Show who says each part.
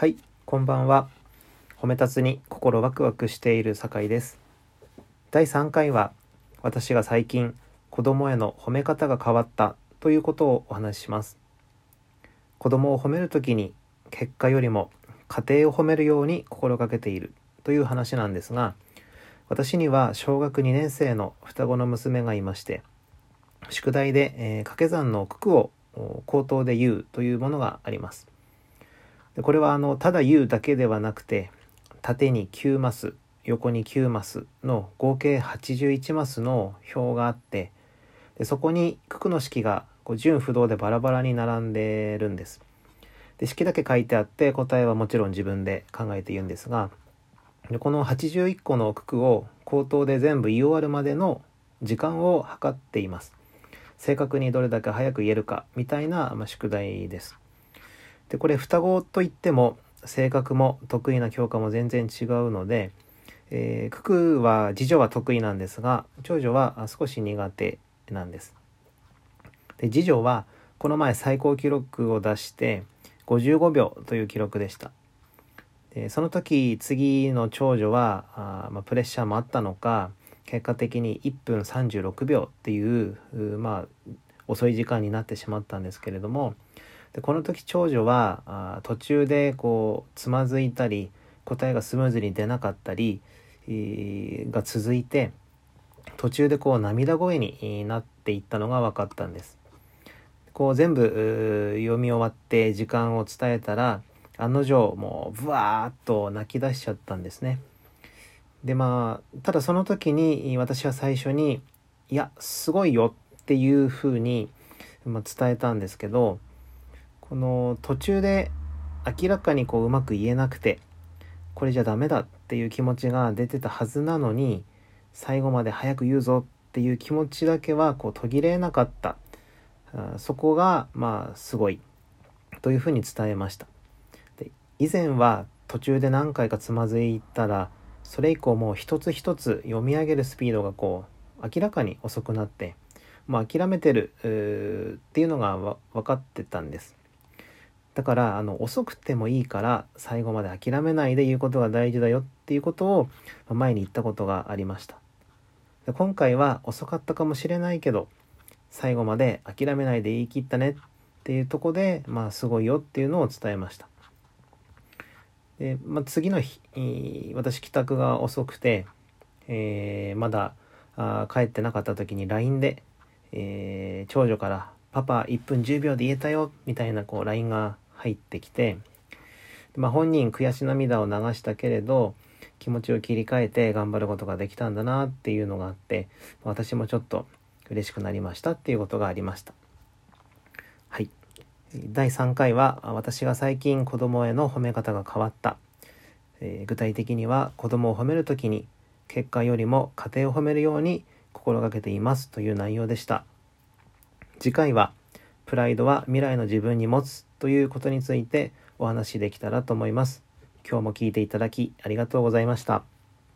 Speaker 1: はい、こんばんは。褒め立つに心ワクワクしている酒井です。第3回は私が最近子供への褒め方が変わったということをお話しします。子供を褒めるときに結果よりも家庭を褒めるように心がけているという話なんですが、私には小学2年生の双子の娘がいまして、宿題で、えー掛け算の九九を口頭で言うというものがあります。でこれはあのただ言うだけではなくて縦に9マス横に9マスの合計81マスの表があってでそこに九九の式がこう順不動でバラバラに並んでるんです。で式だけ書いてあって答えはもちろん自分で考えて言うんですがでこの81個の九九を口頭で全部言い終わるまでの時間を測っています。正確にどれだけ早く言えるかみたいな、まあ、宿題です。でこれ双子といっても性格も得意な教科も全然違うので、えー、九九は次女は得意なんですが長女は少し苦手なんです。で次女はこの前最高記録を出して55秒という記録でした。でその時次の長女はあ、まあ、プレッシャーもあったのか結果的に1分36秒っていううまあ遅い時間になってしまったんですけれどもでこの時長女はあ途中でこうつまずいたり答えがスムーズに出なかったり、えーが続いて途中でこう涙声になっていったのが分かったんです。こう全部読み終わって時間を伝えたら案の定もうブワーッと泣き出しちゃったんですね。でまあただその時に私は最初に「いやすごいよ」っていうふうに、伝えたんですけどこの途中で明らかにこううまく言えなくてこれじゃダメだっていう気持ちが出てたはずなのに最後まで早く言うぞっていう気持ちだけはこう途切れなかった。そこがまあすごいというふうに伝えました。で以前は途中で何回かつまずいたらそれ以降もう一つ一つ読み上げるスピードがこう明らかに遅くなってもう諦めてるっていうのが分かってたんです。だからあの遅くてもいいから最後まで諦めないで言うことが大事だよっていうことを前に言ったことがありました。で今回は遅かったかもしれないけど最後まで諦めないで言い切ったねっていうとこでまあすごいよっていうのを伝えました。で、まあ、次の日私帰宅が遅くて、えーまだあー帰ってなかった時に LINE で、えー長女から「パパ1分10秒で言えたよ」みたいなこう LINE が入ってきて、まあ、本人悔し涙を流したけれど気持ちを切り替えて頑張ることができたんだなっていうのがあって私もちょっと嬉しくなりましたっていうことがありました。はい。第3回は私が最近子供への褒め方が変わった、えー具体的には子供を褒めるときに結果よりも家庭を褒めるように心がけていますという内容でした次回はプライドは未来の自分に持つということについてお話しできたらと思います。今日も聞いていただきありがとうございました。